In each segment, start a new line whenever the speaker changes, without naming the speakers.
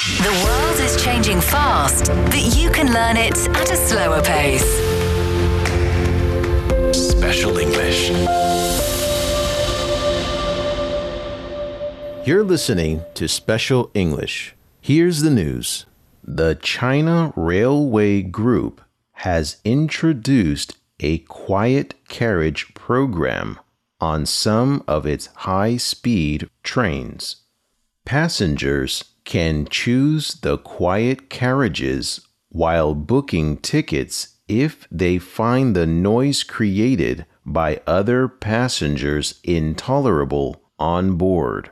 The world is changing fast, but you can learn it at a slower pace.
Special English.
You're listening to Special English. Here's the news. The China Railway Group has introduced a quiet carriage program on some of its high speed trains. Passengers can choose the quiet carriages while booking tickets if they find the noise created by other passengers intolerable on board.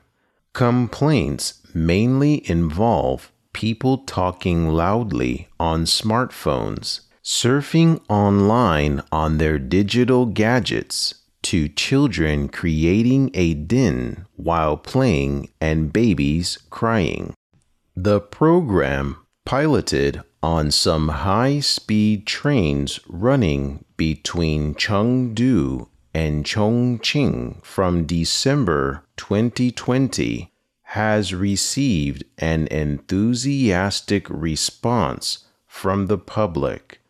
Complaints mainly involve people talking loudly on smartphones, surfing online on their digital gadgets, to children creating a din while playing and babies crying. The program, piloted on some high speed trains running between Chengdu and Chongqing from December 2020, has received an enthusiastic response from the public.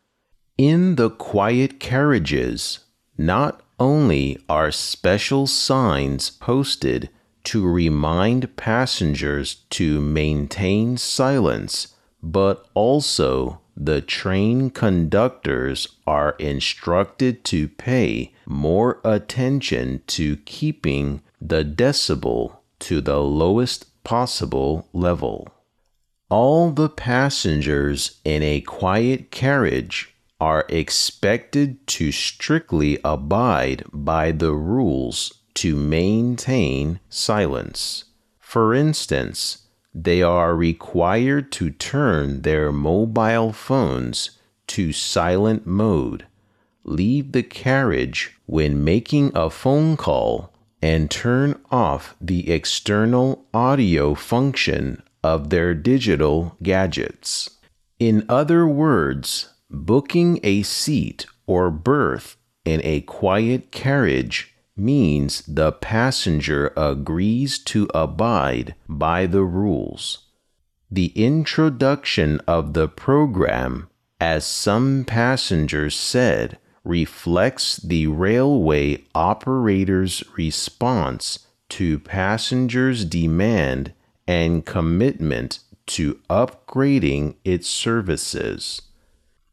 In the quiet carriages, not only are special signs posted to remind passengers to maintain silence, but also the train conductors are instructed to pay more attention to keeping the decibel to the lowest possible level. All the passengers in a quiet carriage are expected to strictly abide by the rules to maintain silence. For instance, they are required to turn their mobile phones to silent mode, leave the carriage when making a phone call, and turn off the external audio function of their digital gadgets. In other words, booking a seat or berth in a quiet carriage means the passenger agrees to abide by the rules. The introduction of the program, as some passengers said, reflects the railway operator's response to passengers' demand and commitment to upgrading its services.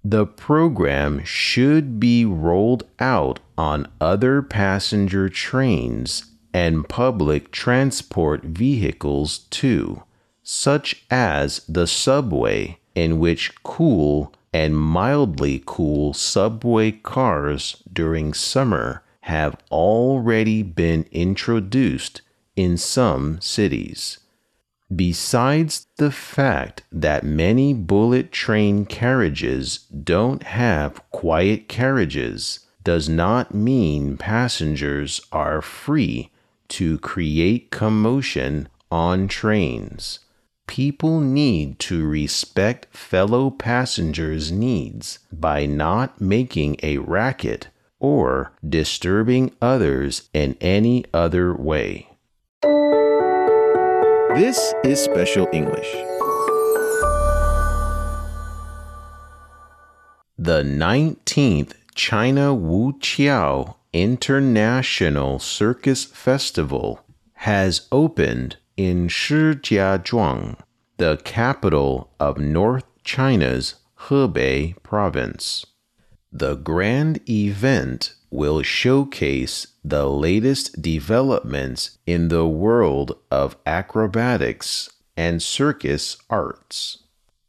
The program should be rolled out on other passenger trains and public transport vehicles too, such as the subway, in which cool and mildly cool subway cars during summer have already been introduced in some cities. Besides the fact that many bullet train carriages don't have quiet carriages, does not mean passengers are free to create commotion on trains. People need to respect fellow passengers' needs by not making a racket or disturbing others in any other way. This is Special English. The 19th China Wuqiao International Circus Festival has opened in Shijiazhuang, the capital of North China's Hebei province. The grand event will showcase the latest developments in the world of acrobatics and circus arts.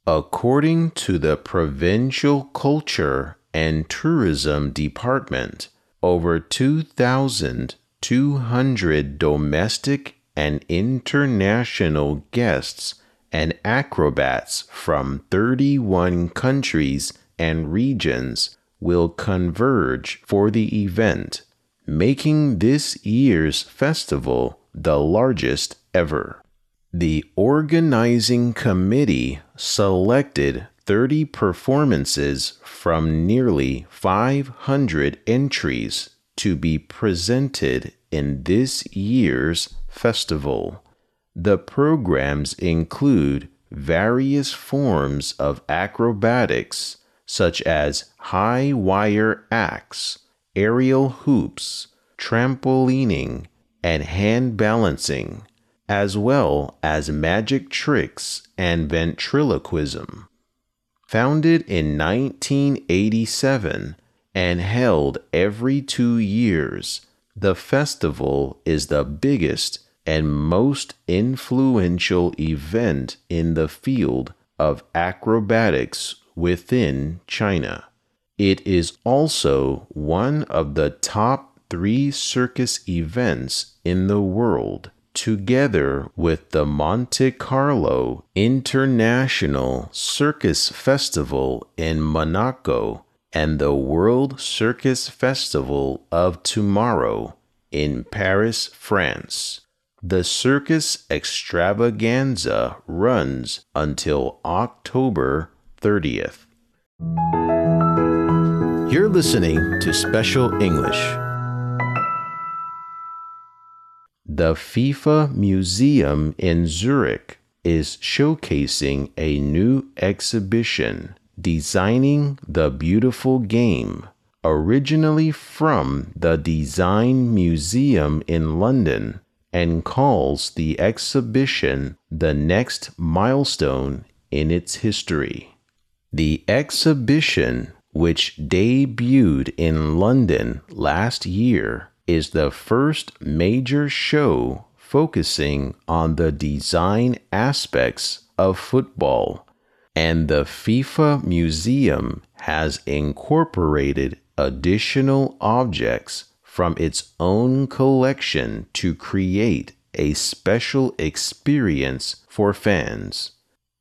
According to the Provincial Culture and Tourism Department, over 2,200 domestic and international guests and acrobats from 31 countries and regions will converge for the event, making this year's festival the largest ever. The organizing committee selected 30 performances from nearly 500 entries to be presented in this year's festival. The programs include various forms of acrobatics such as high wire acts, aerial hoops, trampolining, and hand balancing, as well as magic tricks and ventriloquism. Founded in 1987 and held every two years, the festival is the biggest and most influential event in the field of acrobatics within China. It is also one of the top three circus events in the world, together with the Monte Carlo International Circus Festival in Monaco and the World Circus Festival of Tomorrow in Paris, France. The circus extravaganza runs until October 30th. You're listening to Special English. The FIFA Museum in Zurich is showcasing a new exhibition designing the beautiful game, originally from the Design Museum in London, and calls the exhibition the next milestone in its history. The exhibition, which debuted in London last year, is the first major show focusing on the design aspects of football and the FIFA Museum has incorporated additional objects from its own collection to create a special experience for fans.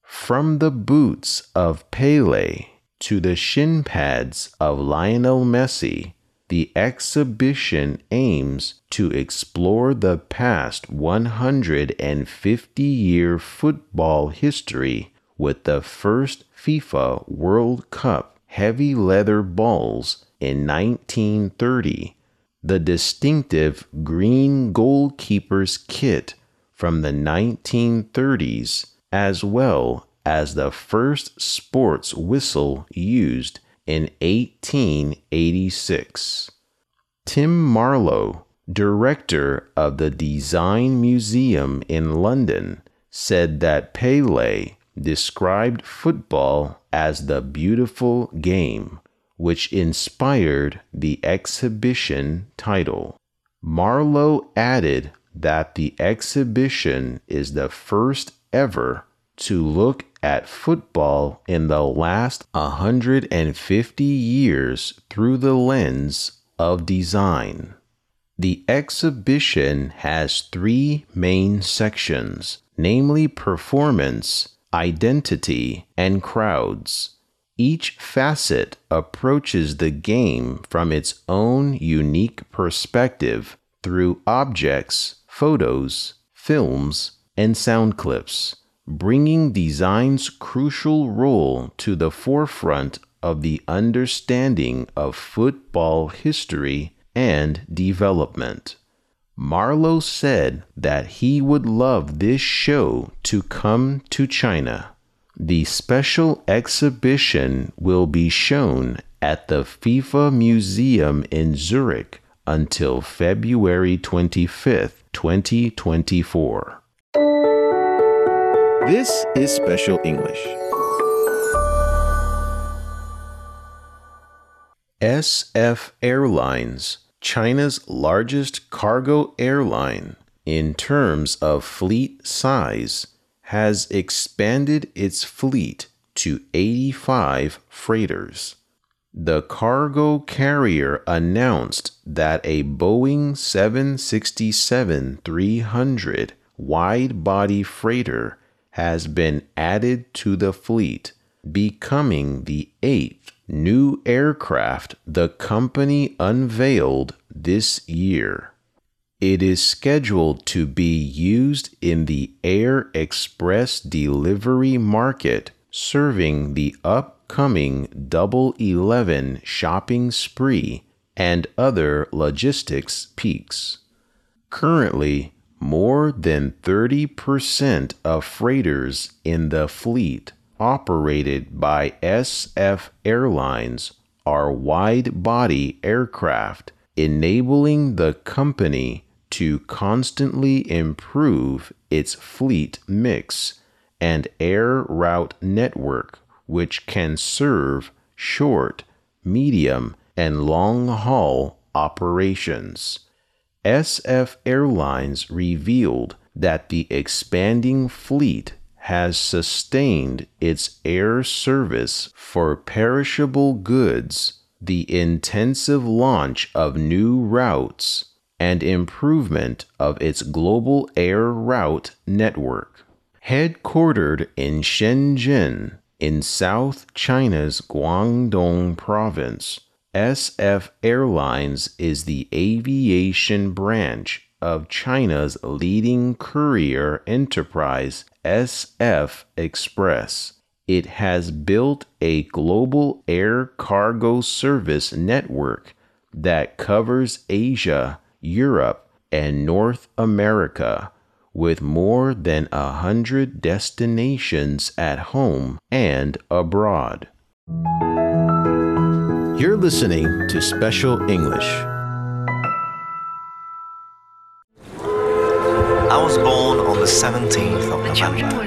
From the boots of Pele to the shin pads of Lionel Messi, the exhibition aims to explore the past 150 year football history with the first FIFA World Cup heavy leather balls in 1930, the distinctive green goalkeeper's kit from the 1930s, as well as the first sports whistle used in 1886. Tim Marlow, director of the Design Museum in London, said that Pele described football as the beautiful game, which inspired the exhibition title. Marlow added that the exhibition is the first ever to look at football in the last 150 years through the lens of design. The exhibition has three main sections, namely performance, identity, and crowds. Each facet approaches the game from its own unique perspective through objects, photos, films, and sound clips, bringing design's crucial role to the forefront of the understanding of football history and development. Marlow said that he would love this show to come to China. The special exhibition will be shown at the FIFA Museum in Zurich until February 25th, 2024. This is Special English. SF Airlines China's largest cargo airline in terms of fleet size, has expanded its fleet to 85 freighters. The cargo carrier announced that a Boeing 767 300 wide body freighter has been added to the fleet, becoming the eighth new aircraft the company unveiled this year. It is scheduled to be used in the Air Express delivery market, serving the upcoming Double Eleven shopping spree and other logistics peaks. Currently, more than 30% of freighters in the fleet operated by SF Airlines are wide body aircraft, enabling the company to constantly improve its fleet mix and air route network, which can serve short, medium, and long haul operations. SF Airlines revealed that the expanding fleet has sustained its air service for perishable goods, the intensive launch of new routes, and improvement of its global air route network. Headquartered in Shenzhen, in South China's Guangdong province, SF Airlines is the aviation branch of China's leading courier enterprise, SF Express. It has built a global air cargo service network that covers Asia, Europe, and North America with more than a hundred destinations at home and abroad. You're listening to Special English.
I was born on the 17th of November.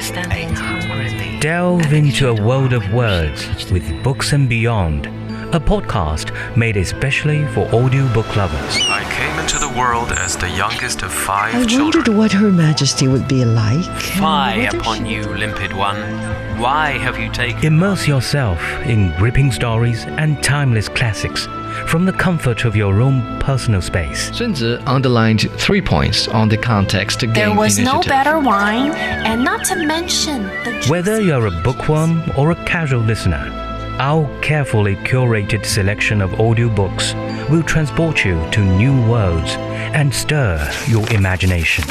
Delve into a world of words with Books and Beyond, a podcast made especially for audiobook lovers.
I came into the world as the youngest of five
I
children.
wondered what Her Majesty would be like.
Fie upon you, limpid one. Why have you taken
Immerse yourself in gripping stories and timeless classics from the comfort of your own personal space.
Sun uh, Tzu underlined three points on the context game
There was no better wine, and not to mention the
Whether you're a bookworm or a casual listener, our carefully curated selection of audiobooks will transport you to new worlds and stir your imagination.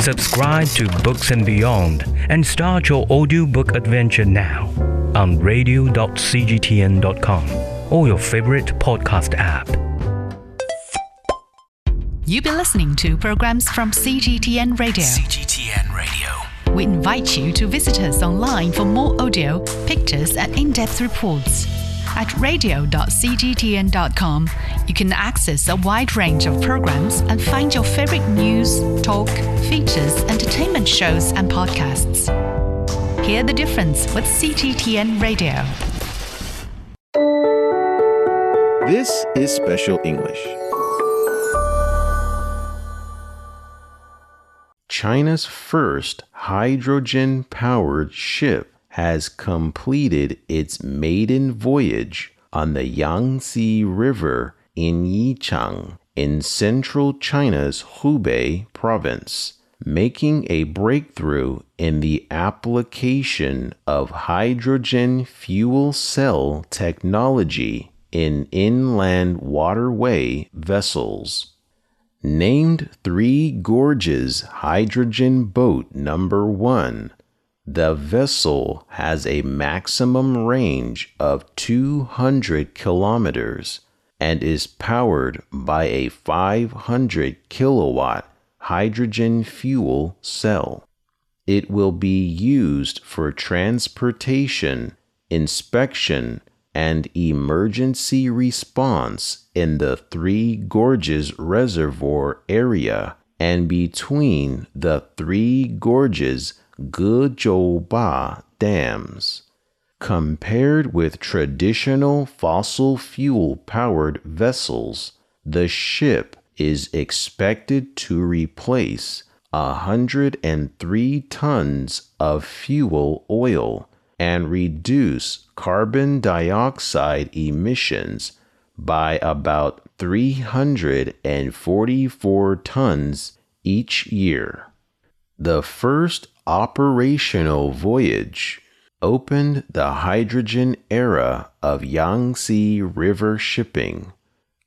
Subscribe to Books and Beyond and start your audiobook adventure now on radio.cgtn.com or your favorite podcast app.
You've been listening to programs from CGTN Radio.
CGTN Radio?
We invite you to visit us online for more audio, pictures, and in depth reports. At radio.cgtn.com, you can access a wide range of programs and find your favorite news, talk, features, entertainment shows, and podcasts. Hear the difference with CGTN Radio.
This is Special English. China's first hydrogen powered ship has completed its maiden voyage on the Yangtze River in Yichang in central China's Hubei province, making a breakthrough in the application of hydrogen fuel cell technology in inland waterway vessels. Named Three Gorges Hydrogen Boat Number 1, the vessel has a maximum range of 200 kilometers and is powered by a 500 kilowatt hydrogen fuel cell. It will be used for transportation, inspection, and emergency response in the Three Gorges Reservoir area and between the Three Gorges Gezhouba dams. Compared with traditional fossil fuel powered vessels, the ship is expected to replace 103 tons of fuel oil and reduce carbon dioxide emissions by about 344 tons each year. The first operational voyage opened the hydrogen era of Yangtze River shipping.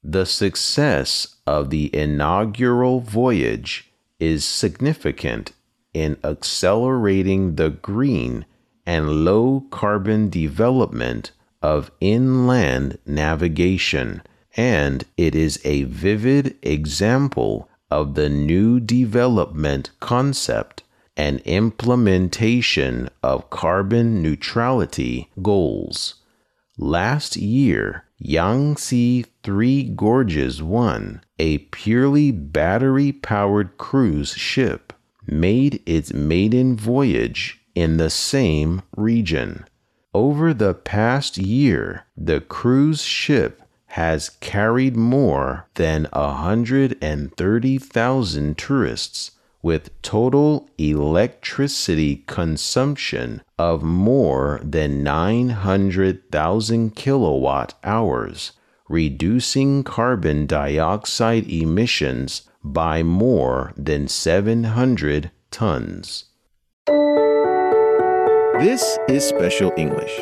The success of the inaugural voyage is significant in accelerating the green and low carbon development of inland navigation, and it is a vivid example of the new development concept and implementation of carbon neutrality goals. Last year, Yangtze Three Gorges 1, a purely battery powered cruise ship, made its maiden voyage in the same region. Over the past year, the cruise ship has carried more than 130,000 tourists with total electricity consumption of more than 900,000 kilowatt hours, reducing carbon dioxide emissions by more than 700 tons.
This is Special English.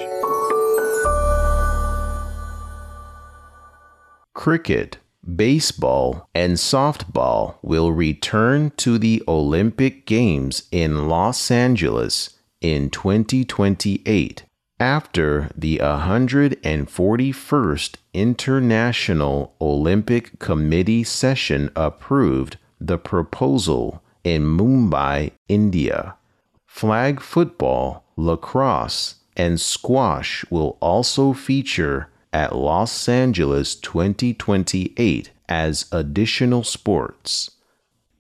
Cricket, baseball, and softball will return to the Olympic Games in Los Angeles in 2028 after the 141st International Olympic Committee session approved the proposal in Mumbai, India. Flag football, lacrosse, and squash will also feature at Los Angeles 2028 as additional sports.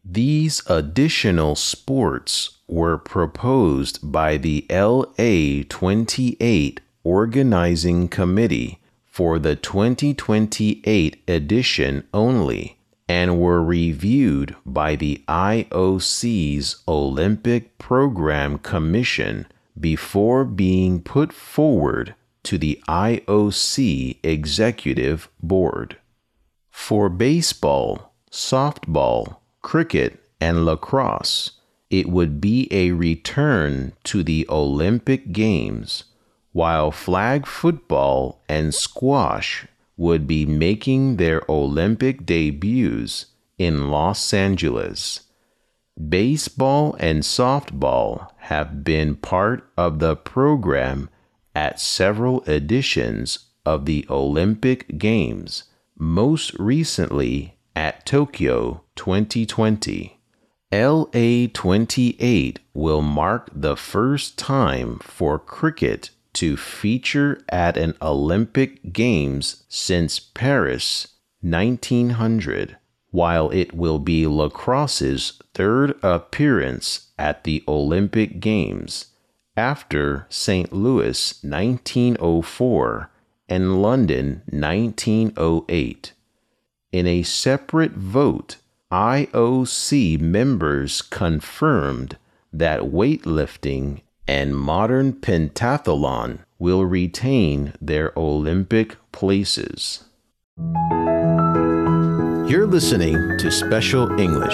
These additional sports were proposed by the LA 28 Organizing Committee for the 2028 edition only and were reviewed by the IOC's Olympic Program Commission before being put forward to the IOC Executive Board. For baseball, softball, cricket, and lacrosse, it would be a return to the Olympic Games, while flag football and squash would be making their Olympic debuts in Los Angeles. Baseball and softball have been part of the program at several editions of the Olympic Games, most recently at Tokyo 2020. LA 28 will mark the first time for cricket to feature at an Olympic Games since Paris 1900, while it will be lacrosse's third appearance at the Olympic Games after St. Louis 1904 and London 1908. In a separate vote, IOC members confirmed that weightlifting and modern pentathlon will retain their Olympic places.
You're listening to Special English.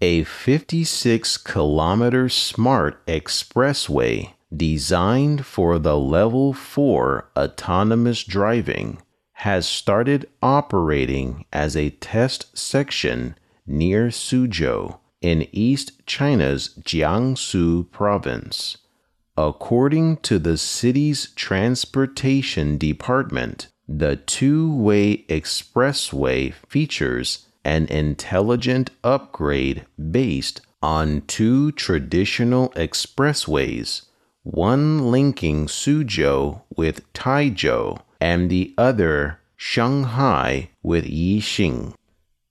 A 56 kilometer smart expressway designed for the level 4 autonomous driving has started operating as a test section near Suzhou in East China's Jiangsu province. According to the city's transportation department, the two way expressway features an intelligent upgrade based on two traditional expressways, one linking Suzhou with Taizhou and the other Shanghai with Yixing.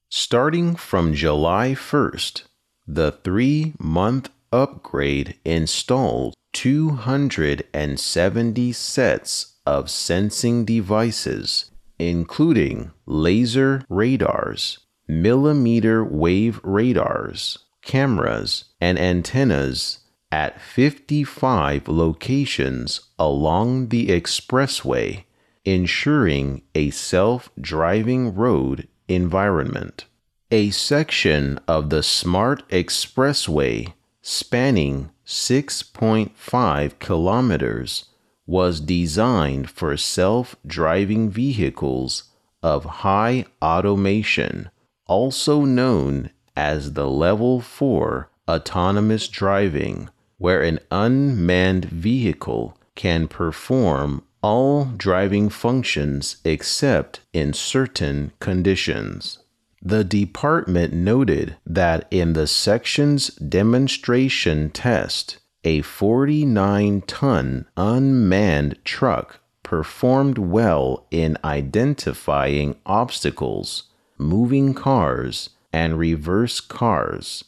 Starting from July 1st, the three month upgrade installed 270 sets of sensing devices, including laser radars, millimeter wave radars, cameras, and antennas at 55 locations along the expressway, ensuring a self driving road environment. A section of the Smart Expressway spanning 6.5 kilometers was designed for self driving vehicles of high automation also known as the Level 4 autonomous driving, where an unmanned vehicle can perform all driving functions except in certain conditions. The department noted that in the section's demonstration test, a 49 ton unmanned truck performed well in identifying obstacles, moving cars, and reverse cars,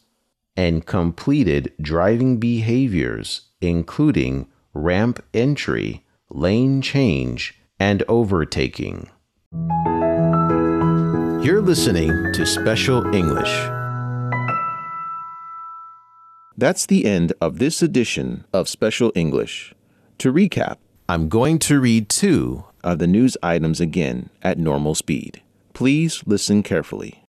and completed driving behaviors, including ramp entry, lane change, and overtaking.
You're listening to Special English. That's the end of this edition of Special English. To recap,
I'm going to read two
of the news items again at normal speed. Please listen carefully.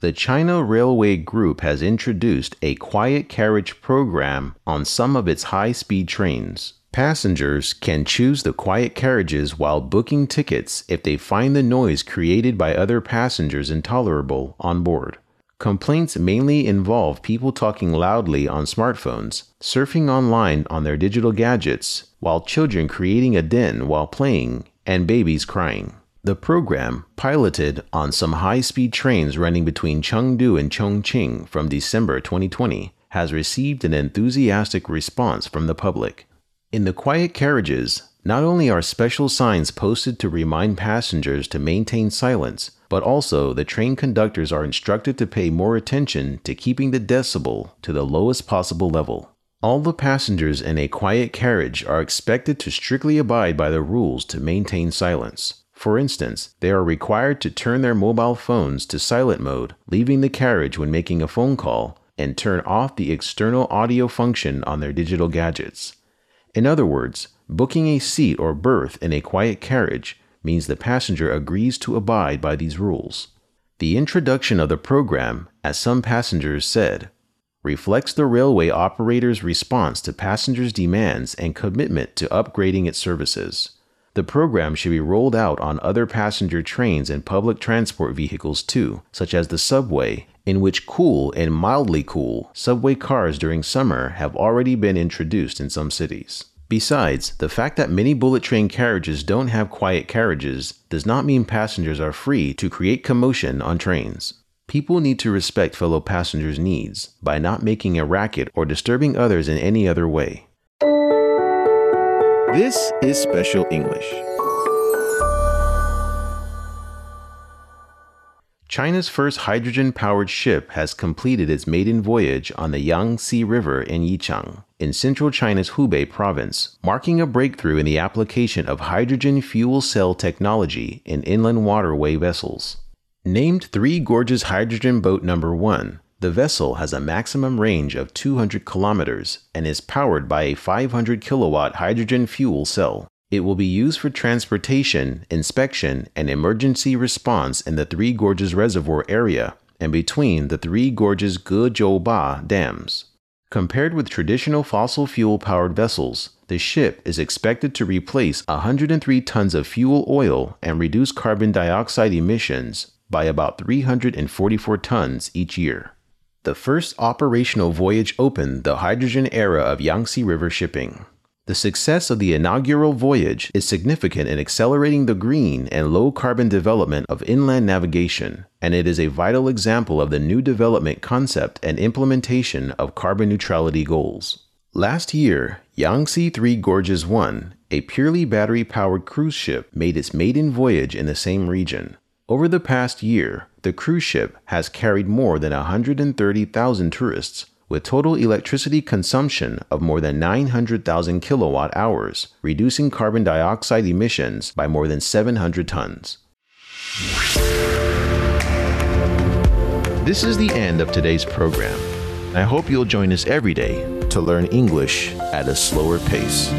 The China Railway Group has introduced a quiet carriage program on some of its high speed trains. Passengers can choose the quiet carriages while booking tickets if they find the noise created by other passengers intolerable on board. Complaints mainly involve people talking loudly on smartphones, surfing online on their digital gadgets, while children creating a din while playing, and babies crying. The program, piloted on some high speed trains running between Chengdu and Chongqing from December 2020, has received an enthusiastic response from the public. In the quiet carriages, not only are special signs posted to remind passengers to maintain silence, but also the train conductors are instructed to pay more attention to keeping the decibel to the lowest possible level. All the passengers in a quiet carriage are expected to strictly abide by the rules to maintain silence. For instance, they are required to turn their mobile phones to silent mode, leaving the carriage when making a phone call, and turn off the external audio function on their digital gadgets. In other words, booking a seat or berth in a quiet carriage means the passenger agrees to abide by these rules. The introduction of the program, as some passengers said, reflects the railway operator's response to passengers' demands and commitment to upgrading its services. The program should be rolled out on other passenger trains and public transport vehicles too, such as the subway, in which cool and mildly cool subway cars during summer have already been introduced in some cities. Besides, the fact that many bullet train carriages don't have quiet carriages does not mean passengers are free to create commotion on trains. People need to respect fellow passengers' needs by not making a racket or disturbing others in any other way.
This is Special English.
China's first hydrogen powered ship has completed its maiden voyage on the Yangtze River in Yichang, in central China's Hubei province, marking a breakthrough in the application of hydrogen fuel cell technology in inland waterway vessels. Named Three Gorges Hydrogen Boat Number 1, the vessel has a maximum range of 200 kilometers and is powered by a 500 kilowatt hydrogen fuel cell. It will be used for transportation, inspection, and emergency response in the Three Gorges Reservoir area and between the Three Gorges Gezhouba dams. Compared with traditional fossil fuel powered vessels, the ship is expected to replace 103 tons of fuel oil and reduce carbon dioxide emissions by about 344 tons each year. The first operational voyage opened the hydrogen era of Yangtze River shipping. The success of the inaugural voyage is significant in accelerating the green and low carbon development of inland navigation, and it is a vital example of the new development concept and implementation of carbon neutrality goals. Last year, Yangtze Three Gorges 1, a purely battery powered cruise ship, made its maiden voyage in the same region. Over the past year, the cruise ship has carried more than 130,000 tourists, with total electricity consumption of more than 900,000 kilowatt hours, reducing carbon dioxide emissions by more than 700 tons. This is the end of today's program. I hope you'll join us every day to learn English at a slower pace.